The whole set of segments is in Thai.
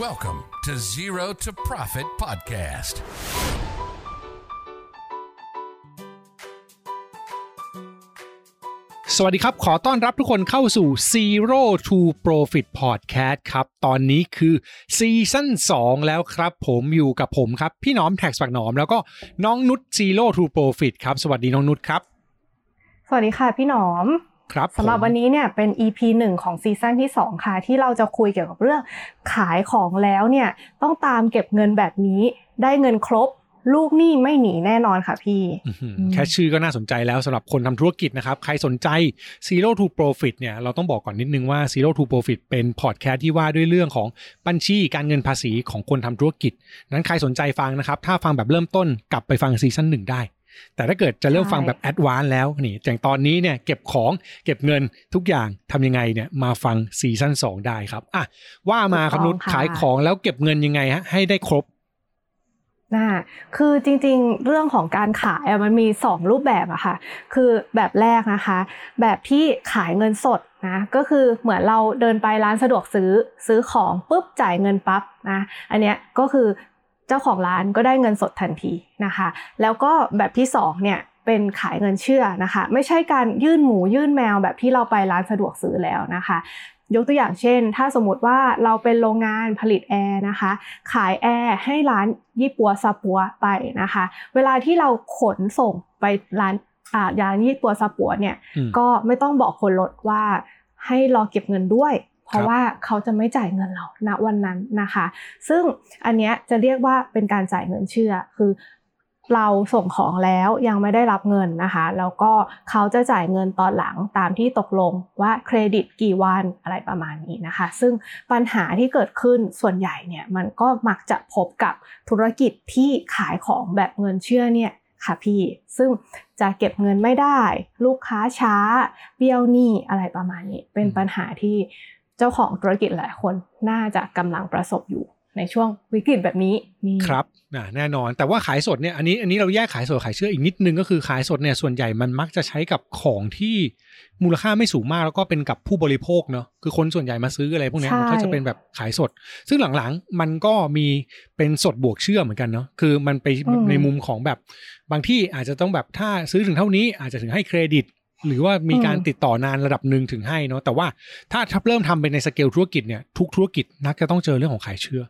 Welcome to Zero to Profit Podcast. สวัสดีครับ ขอต้อนรับทุกคนเข้าสู่ Zero to Profit Podcast ครับ ตอนนี้คือซีซั่น2 แล้วครับ ผมอยู่กับผมครับ พี่หน้อมแท็กสักหนอม แล้วก็น้องนุช Zero to Profit ครับ สวัสดีน้องนุชครับ สวัสดีค่ะพี่หนอม ครับสำหรับผมวันนี้เนี่ยเป็น EP หนึ่งของซีซั่นที่ 2 ค่ะ ที่เราจะคุยเกี่ยวกับเรื่องขายของแล้วเนี่ยต้องตามเก็บเงินแบบนี้ได้เงินครบลูกหนี้ไม่หนีแน่นอนค่ะพี่อื้อหือแค่ชื่อก็น่าสนใจแล้วสำหรับคนทำธุรกิจนะครับ ใครสนใจ Zero to Profit เนี่ยเราต้องบอกก่อนนิดนึงว่า Zero to Profit เป็นพอดแคสต์ที่ว่าด้วยเรื่องของบัญชีการเงินภาษีของคนทำธุรกิจ นั้นใครสนใจฟังนะครับ ถ้าฟังแบบเริ่มต้นกลับไปฟังซีซั่นหนึ่งได้ แต่ถ้าเกิดจะเริ่มฟังแบบ advance แล้วนี่อย่างตอนนี้เนี่ยเก็บของเก็บเงินทุกอย่างทำยังไงเนี่ยมาฟัง season 2 ได้ครับอะว่ามาครับนุชถูกต้องค่ะขายของแล้วเก็บเงินยังไงฮะให้ได้ครบน่าคือจริงๆ เรื่องของการขายอะมันมี 2 รูปแบบอะค่ะ คือแบบแรกนะคะ แบบที่ขายเงินสดนะก็คือเหมือนเราเดินไปร้านสะดวกซื้อซื้อของปุ๊บจ่ายเงินปั๊บนะอันเนี้ยก็คือเจ้าของร้านก็ได้เงินสดทันทีนะคะ แล้วก็แบบที่สองเนี่ยเป็นขายเงินเชื่อนะคะ ไม่ใช่การยื่นหมูยื่นแมวแบบที่เราไปร้านสะดวกซื้อแล้วนะคะ ยกตัวอย่างเช่น ถ้าสมมติว่าเราเป็นโรงงานผลิตแอร์นะคะ ขายแอร์ให้ร้านยี่ปัวซาปัวไปนะคะ เวลาที่เราขนส่งไปร้านอ่าร้านยี่ปัวซาปัวเนี่ยอืมก็ไม่ต้องบอกคนรถว่าให้รอเก็บเงินด้วยเพค รัราะบว่าเขาจะไม่จ่ายเงินเราณวันนั้นนะคะ ซึ่งอันเนี้ยจะเรียกว่าเป็นการจ่ายเงินเชื่อคือเราส่งของแล้วยังไม่ได้รับเงินนะคะ แล้วก็เขาจะจ่ายเงินตอนหลังตามที่ตกลงว่าเครดิตกี่วันอะไรประมาณนี้นะคะ ซึ่งปัญหาที่เกิดขึ้นส่วนใหญ่เนี่ยมันก็มักจะพบกับธุรกิจที่ขายของแบบเงินเชื่อเนี่ยค่ะพี่ ซึ่งจะเก็บเงินไม่ได้ ลูกค้าช้า เบี้ยวหนี้อะไรประมาณนี้ เป็นปัญหาที่ เจ้าของธุรกิจหลายคนน่าจะกำลังประสบอยู่ในช่วงวิกฤตแบบนี้นี่ครับอ่าแน่นอนแต่ว่าขายสดเนี่ยอันนี้อันนี้เราแยกขายสดขายเชื่ออีกนิดนึงก็คือขายสดเนี่ยส่วนใหญ่มันมักจะใช้กับของที่มูลค่าไม่สูงมากแล้วก็เป็นกับผู้บริโภคเนาะคือคนส่วนใหญ่มาซื้ออะไรพวกเนี้ยใช่มันก็จะเป็นแบบขายสด ซึ่งหลังๆมันก็มีเป็นสดบวกเชื่อเหมือนกันเนาะคือมันไปในมุมของแบบบางที่อาจจะต้องแบบถ้าซื้อถึงเท่านี้อาจจะถึงให้เครดิต หรือว่ามีการติดต่อนานระดับหนึ่งถึงให้เนาะแต่ว่าถ้าถ้าเริ่มทำไปในสเกลธุรกิจเนี่ยทุกธุรกิจนักจะต้องเจอเรื่องของขายเชื่อ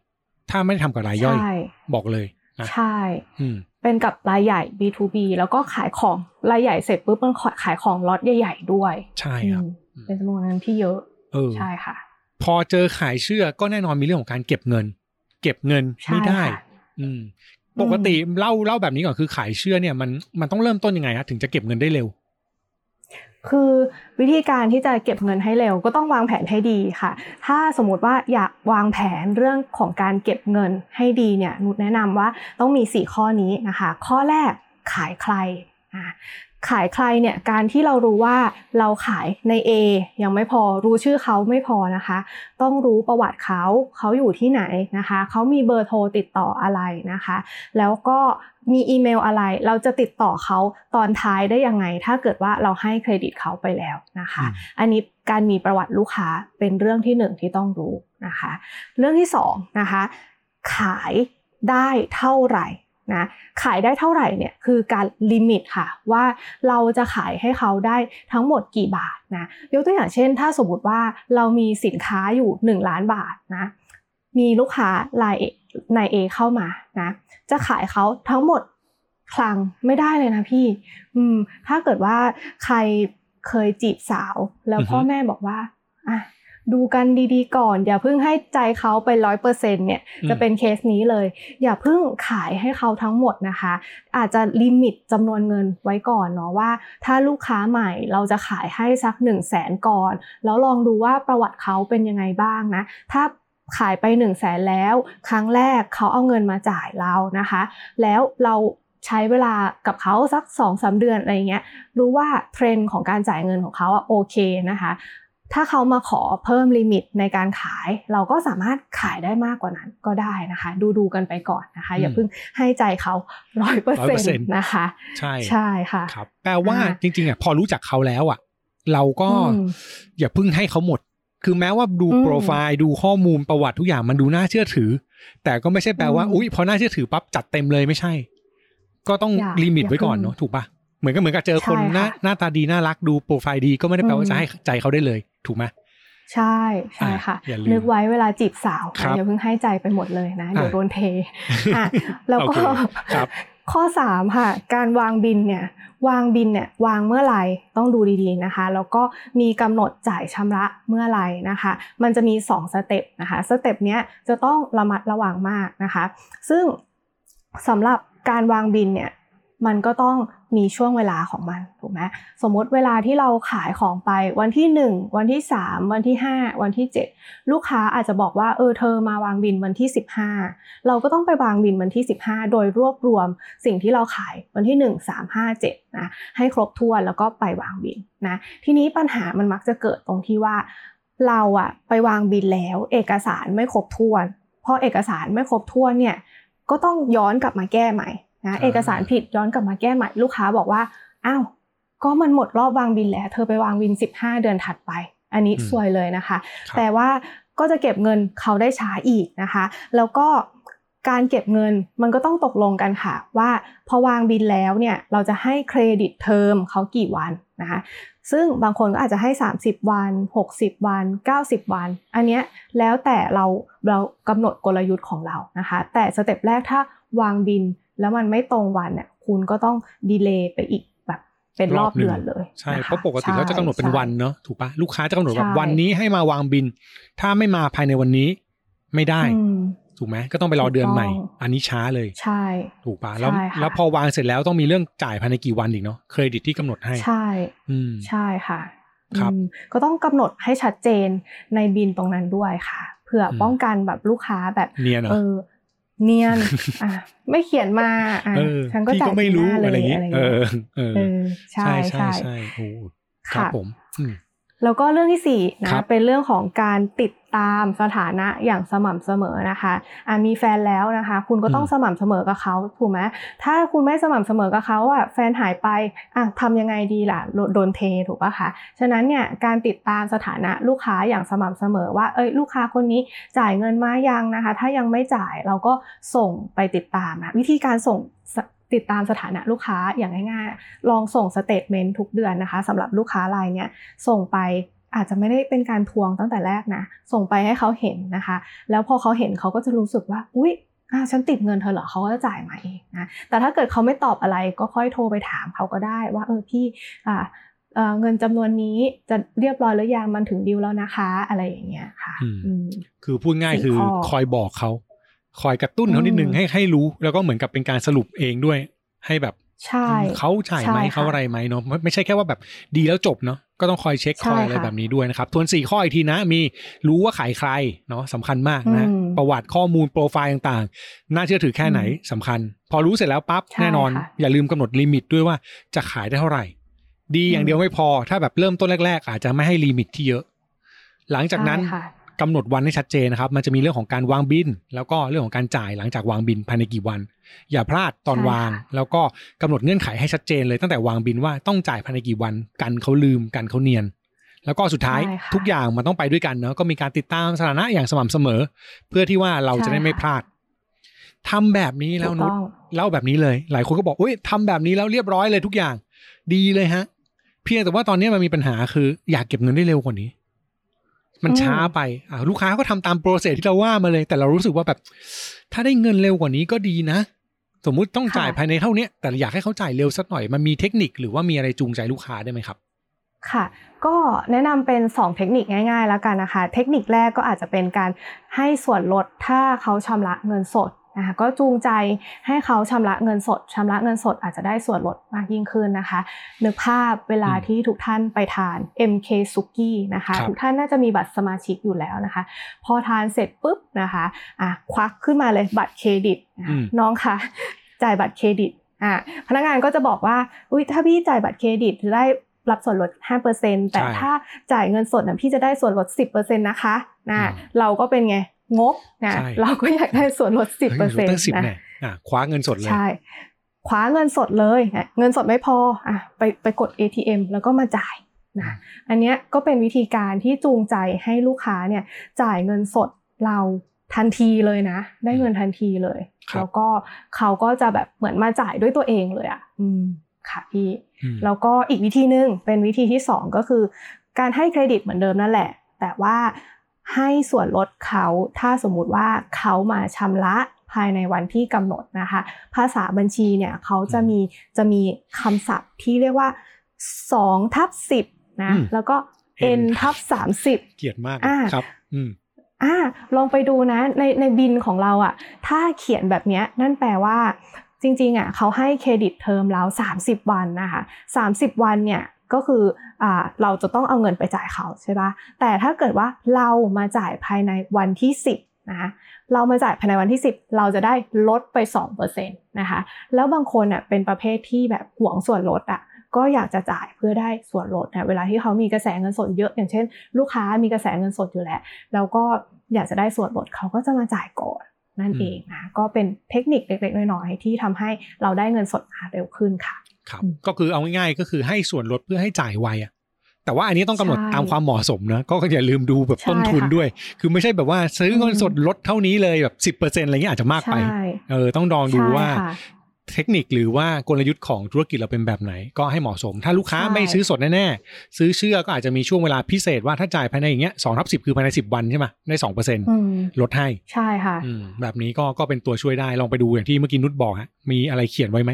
ถ้าไม่ได้ทำกับรายย่อยใช่บอกเลยนะใช่อืมเป็นกับรายใหญ่ B2B แล้วก็ขายของรายใหญ่เสร็จปุ๊บมันขายของล็อตใหญ่ๆด้วย ใช่ครับอืมเป็นจำนวนเงินที่เยอะเออใช่ค่ะ พอเจอขายเชื่อก็แน่นอนมีเรื่องของการเก็บเงิน เก็บเงินใช่ไม่ได้ค่ะอืมปกติเล่าเล่าแบบนี้ก่อนคือขายเชื่อเนี่ยมันมันต้องเริ่มต้นยังไงฮะถึงจะเก็บเงินได้เร็ว คือวิธีการที่จะเก็บเงินให้เร็ว ก็ต้องวางแผนให้ดีค่ะ ถ้าสมมติว่าอยากวางแผนเรื่องของการเก็บเงินให้ดีเนี่ยนุชแนะนำว่าต้องมี 4 ข้อนี้นะคะ ข้อแรกขายใครขายใครเนี่ยการที่เรารู้ว่าเราขายใน A ยังไม่พอรู้ชื่อเขาไม่พอนะคะ ต้องรู้ประวัติเขาเขาอยู่ที่ไหนนะคะเขามีเบอร์โทรติดต่ออะไรนะคะ แล้วก็ มีอีเมลอะไร เราจะติดต่อเขาตอนท้ายได้ยังไง ถ้าเกิดว่าเราให้เครดิตเขาไปแล้วนะคะอืมอันนี้การมีประวัติลูกค้าเป็นเรื่องที่หนึ่งที่ต้องรู้นะคะ เรื่องที่สองนะคะขายได้เท่าไหร่นะขายได้เท่าไหร่เนี่ยคือการลิมิตค่ะว่าเราจะขายให้เขาได้ทั้งหมดกี่บาทนะยกตัวอย่างเช่น ถ้าสมมติว่าเรามีสินค้าอยู่ 1 ล้านบาทนะมีลูกค้าราย นายเอเข้ามานะ จะขายเขาทั้งหมดคลังไม่ได้เลยนะพี่ อืม ถ้าเกิดว่าใครเคยจีบสาว แล้วอือฮึพ่อแม่บอกว่าอะดูกันดีๆก่อน อย่าเพิ่งให้ใจเขาไปร้อยเปอร์เซ็นเนี่ยจะเป็นเคสนี้เลย อย่าเพิ่งขายให้เขาทั้งหมดนะคะ อาจจะลิมิตจำนวนเงินไว้ก่อนเนาะว่า ถ้าลูกค้าใหม่เราจะขายให้สัก1นึ่งแสนก่อน แล้วลองดูว่าประวัติเขาเป็นยังไงบ้างนะ ถ้า ขายไป1นึ่งแสนแล้ว ครั้งแรกเขาเอาเงินมาจ่ายเรานะคะ แล้วเราใช้เวลากับเขาสัก2อสเดือนอะไรเงี้ยรู้ว่าเทรนด์ของการจ่ายเงินของเขาอะโอเคนะคะถ้าเขามาขอเพิ่มลิมิตในการขาย เราก็สามารถขายได้มากกว่านั้นก็ได้นะคะ ดูดูๆกันไปก่อนนะคะ อย่าเพิ่งให้ใจเขาร้อยเปอร์เซ็นต์100%นะคะ ใช่ใช่ค่ะครับแปลว่าอ่าจริงๆอะพอรู้จักเขาแล้วอะ เราก็อืมอย่าเพิ่งให้เขาหมด คือแม้ว่าดูอืมโปรไฟล์ดูข้อมูลประวัติทุกอย่างมันดูน่าเชื่อถือ แต่ก็ไม่ใช่แปลว่าอืมอุ้ยพอน่าเชื่อถือปั๊บจัดเต็มเลยไม่ใช่ ก็ต้องอย่า limit อย่าไว้ก่อนเพิ่งเนาะถูกปะเหมือนกับเหมือนกับเจอคนใช่หน้าค่ะหน้าตาดีน่ารักดูโปรไฟล์ดีก็ไม่ได้แปลว่าอืมจะให้ใจเขาได้เลย ถูกไหมใช่ใช่ค่ะอะอย่าลืมนึกไว้เวลาจีบสาวครับอย่าเพิ่งให้ใจไปหมดเลยนะเดี๋ยวอะโดนเทอะแล้วก็โอเคครับ ข้อสามค่ะ การวางบิลเนี่ยวางบิลเนี่ยวางเมื่อไหร่ต้องดูดีๆนะคะ แล้วก็มีกำหนดจ่ายชำระเมื่อไหร่นะคะ มันจะมี 2 step นะคะ step เนี้ยจะต้องระมัดระวังมากนะคะ ซึ่งสำหรับการวางบิลเนี่ย มันก็ต้องมีช่วงเวลาของมันถูกไหมสมมติเวลาที่เราขายของไปวันที่ 1 วันที่ 3 วันที่ 5 วันที่ 7 ลูกค้าอาจจะบอกว่าเออเธอมาวางบินวันที่ 15 เราก็ต้องไปวางบินวันที่ 15 โดยรวบรวมสิ่งที่เราขายวันที่ 1 3 5 7นะให้ครบถ้วนแล้วก็ไปวางบินนะทีนี้ปัญหามันมักจะเกิดตรงที่ว่าเราอะไปวางบินแล้ว เอกสารไม่ครบถ้วนพอเอกสารไม่ครบถ้วนเนี่ยก็ต้องย้อนกลับมาแก้ใหม่ นะอ่าเอกสารผิดย้อนกลับมาแก้ใหม่ลูกค้าบอกว่าอ้าวก็มันหมดรอบวางบินแล้ว เธอไปวางบิน 15 เดือนถัดไป อันนี้ซวยเลยนะคะครับแต่ว่าก็จะเก็บเงินเขาได้ช้าอีกนะคะ แล้วก็การเก็บเงินมันก็ต้องตกลงกันค่ะ ว่าพอวางบิลแล้วเนี่ยเราจะให้ credit term เขากี่วันนะคะซึ่งบางคนก็อาจจะให้ 30 วัน 60 วัน 90 วัน อันเนี้ยแล้วแต่เราเรากำหนดกลยุทธ์ของเรานะคะ แต่ step แรกถ้าวางบิล แล้วมันไม่ตรงวันเนี่ยคุณก็ต้องดีเลย์ไปอีกแบบเป็นรอบหนึ่งเดือนเลย ใช่นคเพราะปกติเขาจะกำหนดเป็นใช่วันเนาะถูกปะลูกค้าจะกำหนดแบบใช่วันนี้ให้มาวางบิน ถ้าไม่มาภายในวันนี้ไม่ได้อืมถูกไหมก็ต้องไปรอเดือนใหม่ถูกต้องอันนี้ช้าเลย ใช่ ถูกปะแล้วใช่ค่ะแล้วพอวางเสร็จแล้วต้องมีเรื่องจ่ายภายในกี่วันอีกเนาะเครดิตที่กำหนดให้ใช่ อืมใช่ค่ะครับอืมก็ต้องกำหนดให้ชัดเจนในบินตรงนั้นด้วยค่ะเพื่ออมป้องกันแบบลูกค้าแบบเนียนเหรอเออ เนียนอะไม่เขียนมาอะเออฉันก็พี่จ่าก็ยไม่ปีหรู้น้าเลยอะไรอย่างงี้อะไรอย่างเอเงี้ยอเออ เออใช่ใช่ใช่ใช่โอ้ครับค่ะผมอืม แล้วก็เรื่องที่สี่นะครับเป็นเรื่องของการติดตามสถานะอย่างสม่ำเสมอนะคะอะมีแฟนแล้วนะคะ คุณก็ต้องอืมสม่ำเสมอกับเขาถูกไหมถ้าคุณไม่สม่ำเสมอกับเขาอะแฟนหายไปอะทำยังไงดีล่ะโดโดนเทถูกปะคะฉะนั้นเนี่ยการติดตามสถานะลูกค้าอย่างสม่ำเสมอว่าเอ้ยลูกค้าคนนี้จ่ายเงินมายังนะคะ ถ้ายังไม่จ่ายเราก็ส่งไปติดตามนะวิธีการส่งส ติดตามสถานะลูกค้าอย่างง่ายๆ ลองส่งสเตทเมนต์ทุกเดือนนะคะสำหรับลูกค้ารายเนี้ยส่งไปอาจจะไม่ได้เป็นการทวงตั้งแต่แรกนะ ส่งไปให้เขาเห็นนะคะ แล้วพอเขาเห็นเขาก็จะรู้สึกว่า อุ๊ยอะฉันติดเงินเธอเหรอเขาก็จะจ่ายมาเองนะ แต่ถ้าเกิดเขาไม่ตอบอะไรก็ค่อยโทรไปถามเขาก็ได้ว่า เออพี่อ่าเอ่อเงินจำนวนนี้จะเรียบร้อยหรือยังมันถึง due แล้วนะคะ อะไรอย่างเงี้ยค่ะอืมอืมคือพูดง่ายสี่คือข้อคอยบอกเขา คอยกระตุ้นเขานิดนึงอืมให้ให้รู้ แล้วก็เหมือนกับเป็นการสรุปเองด้วย ให้แบบใช่เขาจ่ายไหมใช่ค่ะเขาอะไรไหมเนาะไม่ไม่ใช่แค่ว่าแบบดีแล้วจบเนาะก็ต้องคอยเช็คใช่คอยอะไรค่ะแบบนี้ด้วยนะครับ ทวนสี่ข้ออีกทีนะมีรู้ว่าขายใครเนาะสำคัญมากนะอืมประวัติข้อมูลโปรไฟล์ต่างๆ น่าเชื่อถือแค่ไหนอืมสำคัญ พอรู้เสร็จแล้วปั๊บใช่แน่นอนค่ะอย่าลืมกำหนด limit ด้วยว่าจะขายได้เท่าไหร่ ดีอย่างอืมเดียวไม่พอถ้าแบบเริ่มต้นแรก ๆ อาจจะไม่ให้ลิมิตที่เยอะ หลังจากนั้นใช่ค่ะ กำหนดวันให้ชัดเจนนะครับ มันจะมีเรื่องของการวางบิน แล้วก็เรื่องของการจ่ายหลังจากวางบินภายในกี่วัน อย่าพลาดตอนใช่ค่ะวาง แล้วก็กำหนดเงื่อนไขให้ชัดเจนเลยตั้งแต่วางบินว่าต้องจ่ายภายในกี่วัน กันเขาลืมกันเขาเนียน แล้วก็สุดท้ายใช่ค่ะทุกอย่างมันต้องไปด้วยกันเนาะก็มีการติดตามสถานะอย่างสม่ำเสมอ เพื่อที่ว่าเราจะได้ไม่ใช่ค่ะพลาดทำแบบนี้แล้วถูกนุชต้องเล่าแบบนี้เลย หลายคนก็บอกอุ้ยทำแบบนี้แล้วเรียบร้อยเลยทุกอย่าง ดีเลยฮะ เพียงแต่ว่าตอนนี้มันมีปัญหาคือ อยากเก็บเงินได้เร็วกว่านี้ มันช้าไปอ่าลูกค้าก็ทำตามโปรเซสที่เราว่ามาเลย แต่เรารู้สึกว่าแบบ ถ้าได้เงินเร็วกว่านี้ก็ดีนะ สมมุติต้องจ่ายภายในเท่าเนี้ยแต่อยากให้เขาจ่ายเร็วสักหน่อยมันมีเทคนิคหรือว่ามีอะไรจูงใจลูกค้าได้ไหมครับ ค่ะ ก็แนะนำเป็น 2 เทคนิคง่าย ๆ แล้วกันนะคะ เทคนิคแรกก็อาจจะเป็นการให้ส่วนลดถ้าเขาชำระเงินสด นะคะก็จูงใจให้เขาชำระเงินสดชำระเงินสดอาจจะได้ส่วนลดมากยิ่งขึ้นนะคะนึกภาพเวลาอืมที่ทุกท่านไปทาน MK s u k i นะคะครับทุกท่านน่าจะมีบัตรสมาชิกอยู่แล้วนะคะ พอทานเสร็จปุ๊บนะคะอะควักขึ้นมาเลยบัตรเครดิตอะอืมน้องคะจ่ายบัตรเครดิตอะพนักงานก็จะบอกว่าอุ้ยถ้าพี่จ่ายบัตรเครดิตจะได้รับส่วนลด 5%แต่ใช่ถ้าจ่ายเงินสดนะพี่จะได้ส่วนลด 10%นะคะนะอืมเราก็เป็นไง งกนะใช่เราก็อยากได้ส่วนลด10%เฮ้ยลดตั้งสิบนะแน่อะคว้าเงินสดเลยใช่คว้าเงินสดเลยอะเงินสดไม่พออะไปไปกด ATM แล้วก็มาจ่ายนะอันเนี้ยก็เป็นวิธีการที่จูงใจให้ลูกค้าเนี่ยจ่ายเงินสดเราทันทีเลยนะ ได้เงินทันทีเลยครับแล้วก็เขาก็จะแบบเหมือนมาจ่ายด้วยตัวเองเลยอะอืมค่ะพี่อืมแล้วก็อีกวิธีหนึ่งเป็นวิธีที่สองก็คือ การให้เครดิตเหมือนเดิมนั่นแหละ แต่ว่า ให้ส่วนลดเขาถ้าสมมุติว่าเขามาชำระภายในวันที่กำหนดนะคะ ภาษาบัญชีเนี่ยเขาจะมีจะมีคำศัพท์ที่เรียกว่า2ทับ10นะอืมแล้วก็ n ทับ30 เกลียดมากอ่าครับอืมอ่าลองไปดูนะในในบินของเราอะ่ะ ถ้าเขียนแบบเนี้ยนั่นแปลว่าจริงๆอะเขาให้เครดิตเทอมเรา 30 วันนะคะ 30 วันเนี่ย ก็คืออเราจะต้องเอาเงินไปจ่ายเขาใช่ปะแต่ถ้าเกิดว่าเรามาจ่ายภายในวันที่ 10นะเรามาจ่ายภายในวันที่ 10 เราจะได้ลดไป2%นะคะแล้วบางคนอะเป็นประเภทที่แบบหวงส่วนลดอะก็อยากจะจ่ายเพื่อได้ส่วนลดนะเวลาที่เขามีกระแสเงินสดเยอะ อย่างเช่น ลูกค้ามีกระแสเงินสดอยู่แล้วแล้วก็อยากจะได้ส่วนลดเขาก็จะมาจ่ายก่อนนั่นเองนะก็เป็นเทคนิคเล็กๆน้อยๆที่ทำให้เราได้เงินสดมาเร็วขึ้นค่ะ ครับอืมก็คือเอาง่ายๆก็คือให้ส่วนลดเพื่อให้จ่ายไวอะแต่ว่าอันนี้ต้องกำหนดใช่ตามความเหมาะสมนะก็อย่าลืมดูแบบใช่ต้นทุนค่ะด้วย คือไม่ใช่แบบว่าซื้อเงินสดลดเท่านี้เลยแบบสิบเปอร์เซ็นอะไรเงี้ยอาจจะมากไปใช่เออต้องลองดูใช่ว่าค่ะ เทคนิคหรือว่ากลยุทธ์ของธุรกิจเราเป็นแบบไหน ก็ให้เหมาะสม ถ้าลูกค้าใช่ไม่ซื้อสดแน่ๆซื้อเชื่อก็อาจจะมีช่วงเวลาพิเศษว่าถ้าจ่ายภายในอย่างเงี้ยสองทับสิบคือภายในสิบวันใช่ไหมได้สองเปอร์เซ็นต์อืมลดให้ใช่ค่ะอืมแบบนี้ก็ก็เป็นตัวช่วยได้ลองไปดูอย่างที่เมื่อกี้นุชบอกฮะมีอะไรเขียนไว้ไหม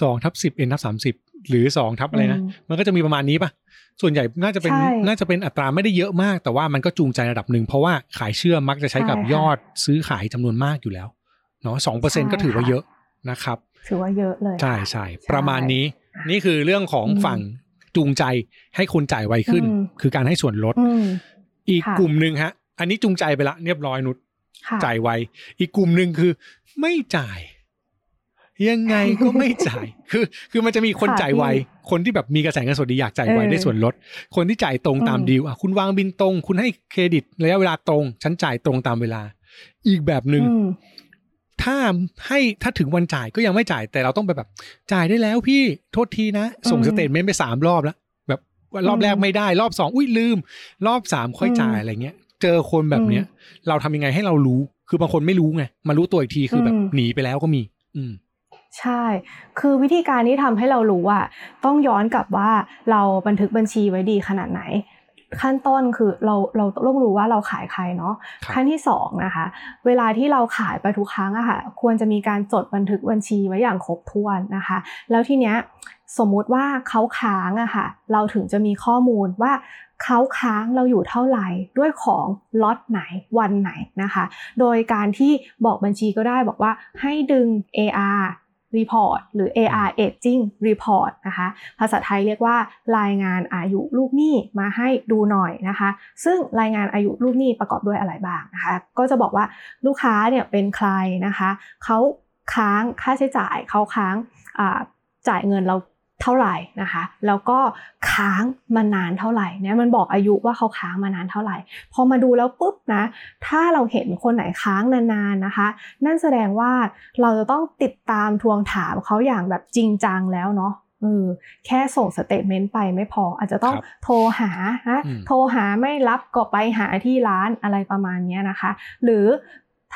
สองทับสิบเอ็นทับสามสิบหรือสองทับอะไรนะอืมมันก็จะมีประมาณนี้ปะส่วนใหญ่น่าจะเป็นใช่น่าจะเป็นอัตราไม่ได้เยอะมาก แต่ว่ามันก็จูงใจระดับหนึ่งเพราะว่าขายเชื่อมักจะใช้กับใช่ค่ะยอดซื้อขายจำนวนมากอยู่แล้วเนาะสองเปอร์เซ็นก็ถือว่าเยอะนะครับ ถือว่าเยอะเลย ใช่ค่ะใช่ประมาณนี้ นี่คือเรื่องของอืมฝั่งจูงใจให้คนจ่ายไวขึ้นอืมคือการให้ส่วนลดอืมอีกค่ะกลุ่มหนึ่งฮะ อันนี้จูงใจไปละเรียบร้อยนุชค่ะจ่ายไว อีกกลุ่มหนึ่งคือไม่จ่าย ยังไงก็ไม่จ่าย คือคือมันจะมีคนค่ะจ่ายไวพี่คนที่แบบมีกระแสเงินสดดีอยากจ่ายไวเออได้ส่วนลด คนที่จ่ายตรงตามอืมดีลอะคุณวางบินตรง คุณให้เครดิตระยะเวลาตรง ฉันจ่ายตรงตามเวลา อีกแบบหนึ่งอืม ถ้าให้ถ้าถึงวันจ่ายก็ยังไม่จ่ายแต่เราต้องไปแบบ จ่ายได้แล้วพี่โทษทีนะ ส่งอืมสเตทเมนต์ไปสามรอบแล้ว แบบว่ารอบแรกอืมไม่ได้ รอบสองอุ้ยลืม รอบสามค่อยจ่ายอืมอะไรเงี้ย เจอคนแบบเนี้ย เราทำยังไงให้เรารู้ คือบางคนไม่รู้ไงมารู้ตัวอีกทีคือแบบอืมหนีไปแล้วก็มี อืมใช่ คือวิธีการที่ทำให้เรารู้ว่า ต้องย้อนกลับว่าเราบันทึกบัญชีไว้ดีขนาดไหน ขั้นต้นคือเราเราต้องรู้ว่าเราขายใครเนาะครับขั้นที่สองนะคะ เวลาที่เราขายไปทุกครั้งอะค่ะ ควรจะมีการจดบันทึกบัญชีไว้อย่างครบถ้วนนะคะ แล้วทีเนี้ยสมมุติว่าเขาค้างอะค่ะ เราถึงจะมีข้อมูลว่าเขาค้างเราอยู่เท่าไหร่ด้วยของล็อตไหนวันไหนนะคะ โดยการที่บอกบัญชีก็ได้บอกว่าให้ดึง AR report หรือ AR aging report นะคะ ภาษาไทยเรียกว่ารายงานอายุลูกหนี้มาให้ดูหน่อยนะคะ ซึ่งรายงานอายุลูกหนี้ประกอบด้วยอะไรบ้างนะคะ ก็จะบอกว่าลูกค้าเนี่ยเป็นใครนะคะ เขาค้างค่าใช้จ่าย เขาค้างอ่าจ่ายเงินเรา เท่าไหร่นะคะ แล้วก็ค้างมานานเท่าไหร่เนี่ยมันบอกอายุว่าเขาค้างมานานเท่าไหร่ พอมาดูแล้วปุ๊บนะ ถ้าเราเห็นคนไหนค้างนานๆนะคะ นั่นแสดงว่าเราจะต้องติดตามทวงถามเขาอย่างแบบจริงจังแล้วเนาะเออแค่ส่ง statement ไปไม่พออาจจะต้องครับโทรหาฮะอืมโทรหาไม่รับก็ไปหาที่ร้านอะไรประมาณเนี้ยนะคะ หรือ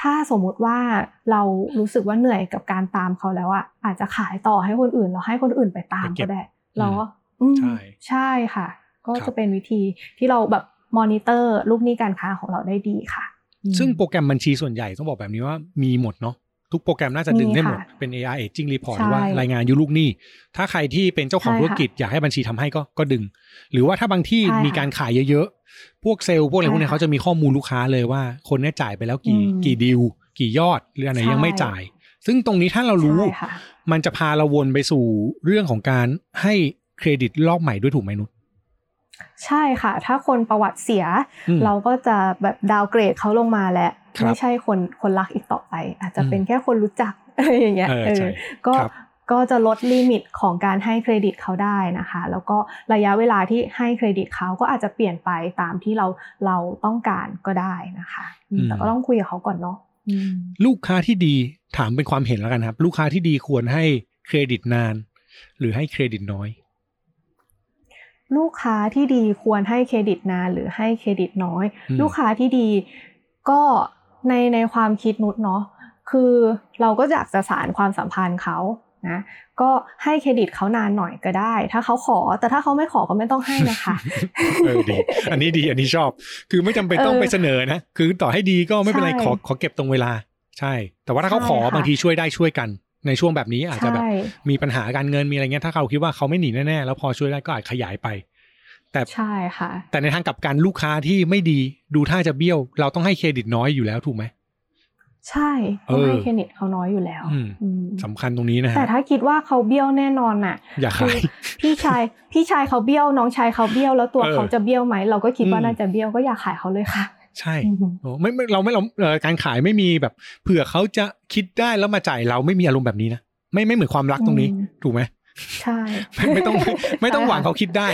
ถ้าสมมุติว่าเรารู้สึกว่าเหนื่อยกับการตามเขาแล้วอะอาจจะขายต่อให้คนอื่นแล้วให้คนอื่นไปตามไปเก็ก็บได้เราก็อืมใช่ใช่ค่ะ ก็ครับจะเป็นวิธีที่เราแบบมอนิเตอร์ลูกหนี้การค้าของเราได้ดีค่ะอืมซึ่งโปรแกรมบัญชีส่วนใหญ่ต้องบอกแบบนี้ว่ามีหมดเนาะ ทุกโปรแกรมน่าจะดึงมีได้หมดค่ะเป็น AR Aging Report ใช่หรือว่ารายงานอายุลูกหนี้ ถ้าใครที่เป็นเจ้าของใช่ธุรค่ะกิจอยากให้บัญชีทำให้ก็ก็ดึง หรือว่าถ้าบางที่ใช่ค่ะมีการขายเยอะๆ พวกเซลล์พวกอะไรใช่พวกเนี้ยค่ะเขาจะมีข้อมูลลูกค้าเลยว่า คนเนี้ยจ่ายไปแล้วกี่อืมกี่ดีลกี่ยอดหรืออันไหนใช่ยังไม่จ่าย ซึ่งตรงนี้ถ้าเรารู้ใช่ค่ะมันจะพาเราวนไปสู่เรื่องของการให้เครดิตรอบใหม่ด้วยถูกไหมนุช ใช่ค่ะ ถ้าคนประวัติเสียอืมเราก็จะแบบ downgrade เขาลงมาแล้วครับไม่ใช่คนคนรักอีกต่อไป อาจจะเป็นอืมแค่คนรู้จักอะไรอย่างเงี้ยเออเอใช่อก็ครับก็จะลด limit ของการให้เครดิตเขาได้นะคะ แล้วก็ระยะเวลาที่ให้เครดิตเขาก็อาจจะเปลี่ยนไปตามที่เราเราต้องการก็ได้นะคะอืมแต่ก็ต้องคุยกับเขาก่อนเนาะอืมลูกค้าที่ดีถามเป็นความเห็นแล้วกันครับ ลูกค้าที่ดีควรให้เครดิตนาน หรือให้เครดิตน้อย ลูกค้าที่ดีควรให้เครดิตนานหรือให้เครดิตน้อยอืมลูกค้าที่ดีก็ในในความคิดนุชเนาะคือเราก็อยากจะสารความสัมพันธ์เขานะก็ให้เครดิตเขานานหน่อยก็ได้ ถ้าเขาขอแต่ถ้าเขาไม่ขอก็ไม่ต้องให้นะคะเออดีอันนี้ดีอันนี้ชอบ คือไม่จำเป็นต้องเออไปเสนอนะคือต่อให้ดีก็ไม่เป็นไรใช่ขอขอเก็บตรงเวลา ใช่ แต่ว่าถ้าเขาขอใช่ค่ะบางทีช่วยได้ช่วยกัน ในช่วงแบบนี้อาจจะแบบใช่มีปัญหาการเงินมีอะไรเงี้ยถ้าเขาคิดว่าเขาไม่หนีแน่ๆแล้วพอช่วยได้ก็อาจขยายไป แต่ใช่ค่ะ แต่ในทางกลับกันลูกค้าที่ไม่ดีดูท่าจะเบี้ยว เราต้องให้เครดิตน้อยอยู่แล้วถูกไหมใช่ต้องเออให้เครดิตเขาน้อยอยู่แล้วอืมอืมสำคัญตรงนี้นะฮะแต่ถ้าคิดว่าเขาเบี้ยวแน่นอนน่ะ อย่าคืขายพี่ชายพี่ชายเขาเบี้ยวน้องชายเขาเบี้ยวแล้วตัวเออเขาจะเบี้ยวไหมเราก็คิดว่าอืมน่าจะเบี้ยวก็อยากขายเขาเลยค่ะ ใช่อืมโอ้ไม่ไม่เราไม่เราเอ่อการขายไม่มีแบบ เผื่อเขาจะคิดได้แล้วมาจ่ายเราไม่มีอารมณ์แบบนี้นะไม่ไม่เหมือนความรักตรงนี้อืมถูกไหมใช่ไม่ไม่ต้องไม่ไม่ต้องหวังเขาคิดได้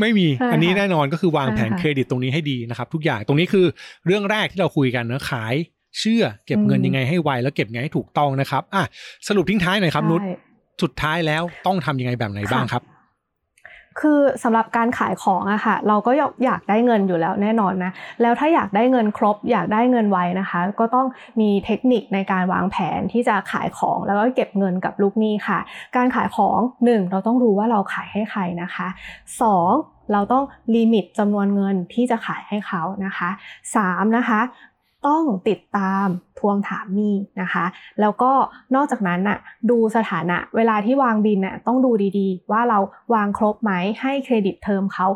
ไม่มีใช่ค่ะอันนี้แน่นอนก็คือวางแผนใช่ค่ะเครดิตตรงนี้ให้ดีนะครับ ทุกอย่างตรงนี้คือเรื่องแรกที่เราคุยกันนะขายเชื่อเก็บเงินอืมยังไงให้ไวแล้วเก็บไงให้ถูกต้องนะครับอะสรุปทิ้งท้ายหน่อยครับนุชใช่สุดท้ายแล้วต้องทำยังไงแบบไหนบ้างครับ คือสำหรับการขายของอะค่ะ เราก็อยากได้เงินอยู่แล้วแน่นอนนะ แล้วถ้าอยากได้เงินครบ อยากได้เงินไวนะคะ ก็ต้องมีเทคนิคในการวางแผนที่จะขายของแล้วก็เก็บเงินกับลูกหนี้ค่ะ การขายของหนึ่งเราต้องรู้ว่าเราขายให้ใครนะคะสองเราต้องลิมิตจำนวนเงินที่จะขายให้เขานะคะสามนะคะ ต้องติดตามทวงถามหนี้นะคะ แล้วก็นอกจากนั้นน่ะดูสถานะเวลาที่วางบิลน่ะต้องดูดีๆ ว่าเราวางครบไหมให้ credit term เขา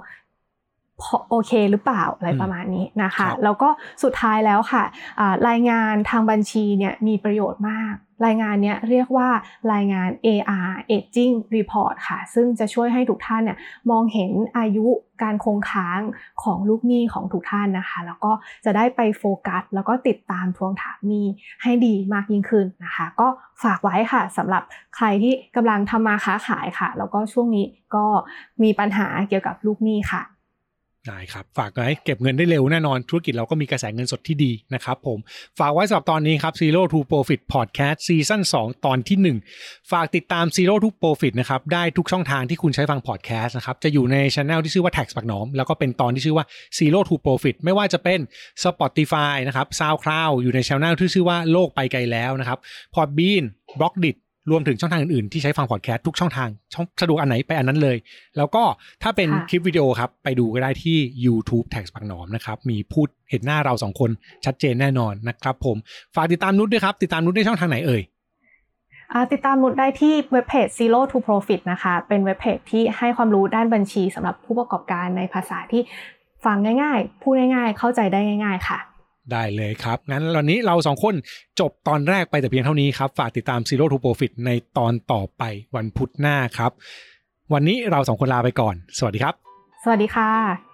โอเคหรือเปล่าอะไรอืมประมาณนี้นะคะครับแล้วก็สุดท้ายแล้วค่ะอ่ารายงานทางบัญชีเนี่ยมีประโยชน์มาก รายงานเนี้ยเรียกว่ารายงาน AR Aging Report ค่ะ ซึ่งจะช่วยให้ทุกท่านเนี่ยมองเห็นอายุการคงค้างของลูกหนี้ของทุกท่านนะคะ แล้วก็จะได้ไปโฟกัส แล้วก็ติดตามทวงถามหนี้ให้ดีมากยิ่งขึ้นนะคะ ก็ฝากไว้ค่ะสำหรับใครที่กำลังทำมาค้าขายค่ะ แล้วก็ช่วงนี้ก็มีปัญหาเกี่ยวกับลูกหนี้ค่ะ ได้ครับฝากไว้เก็บเงินได้เร็วแน่นอนธุรกิจเราก็มีกระแสเงินสดที่ดีนะครับผม ฝากไว้สำหรับตอนนี้ครับ Zero to Profit Podcast ซีซั่น2 ตอนที่ 1 ฝากติดตาม Zero to Profit นะครับได้ทุกช่องทางที่คุณใช้ฟัง podcast นะครับจะอยู่ในช anel ที่ชื่อว่า Tax ปักหนอม แล้วก็เป็นตอนที่ชื่อว่า Zero to Profit ไม่ว่าจะเป็น Spotify นะครับ SoundCloud อยู่ในช anel ที่ชื่อว่าโลกไปไกลแล้วนะครับ Podbean b l o g d i t รวมถึงช่องทางอื่นๆ ที่ใช้ฟังพอดแคสต์ทุกช่องทางช่องสะดวกอันไหนไปอันนั้นเลย แล้วก็ถ้าเป็นค่ะคลิปวิดีโอครับ ไปดูก็ได้ที่ YouTube แท็กปักหนอมนะครับ มีพูดเห็นหน้าเราสองคนชัดเจนแน่นอนนะครับผม ฝากติดตามนุชด้วยครับ ติดตามนุชได้ช่องทางไหนเอ่ยอ่าติดตามนุชได้ที่เว็บเพจ Zero to Profit นะคะ เป็นเว็บเพจที่ให้ความรู้ด้านบัญชีสำหรับผู้ประกอบการในภาษาที่ฟังง่าย ๆ พูดง่ายๆ เข้าใจได้ง่าย ๆ ค่ะ ได้เลยครับ งั้นวันนี้เราสองคนจบตอนแรกไปแต่เพียงเท่านี้ครับ ฝากติดตาม Zero to Profit ในตอนต่อไปวันพุธหน้าครับ วันนี้เราสองคนลาไปก่อน สวัสดีครับ สวัสดีค่ะ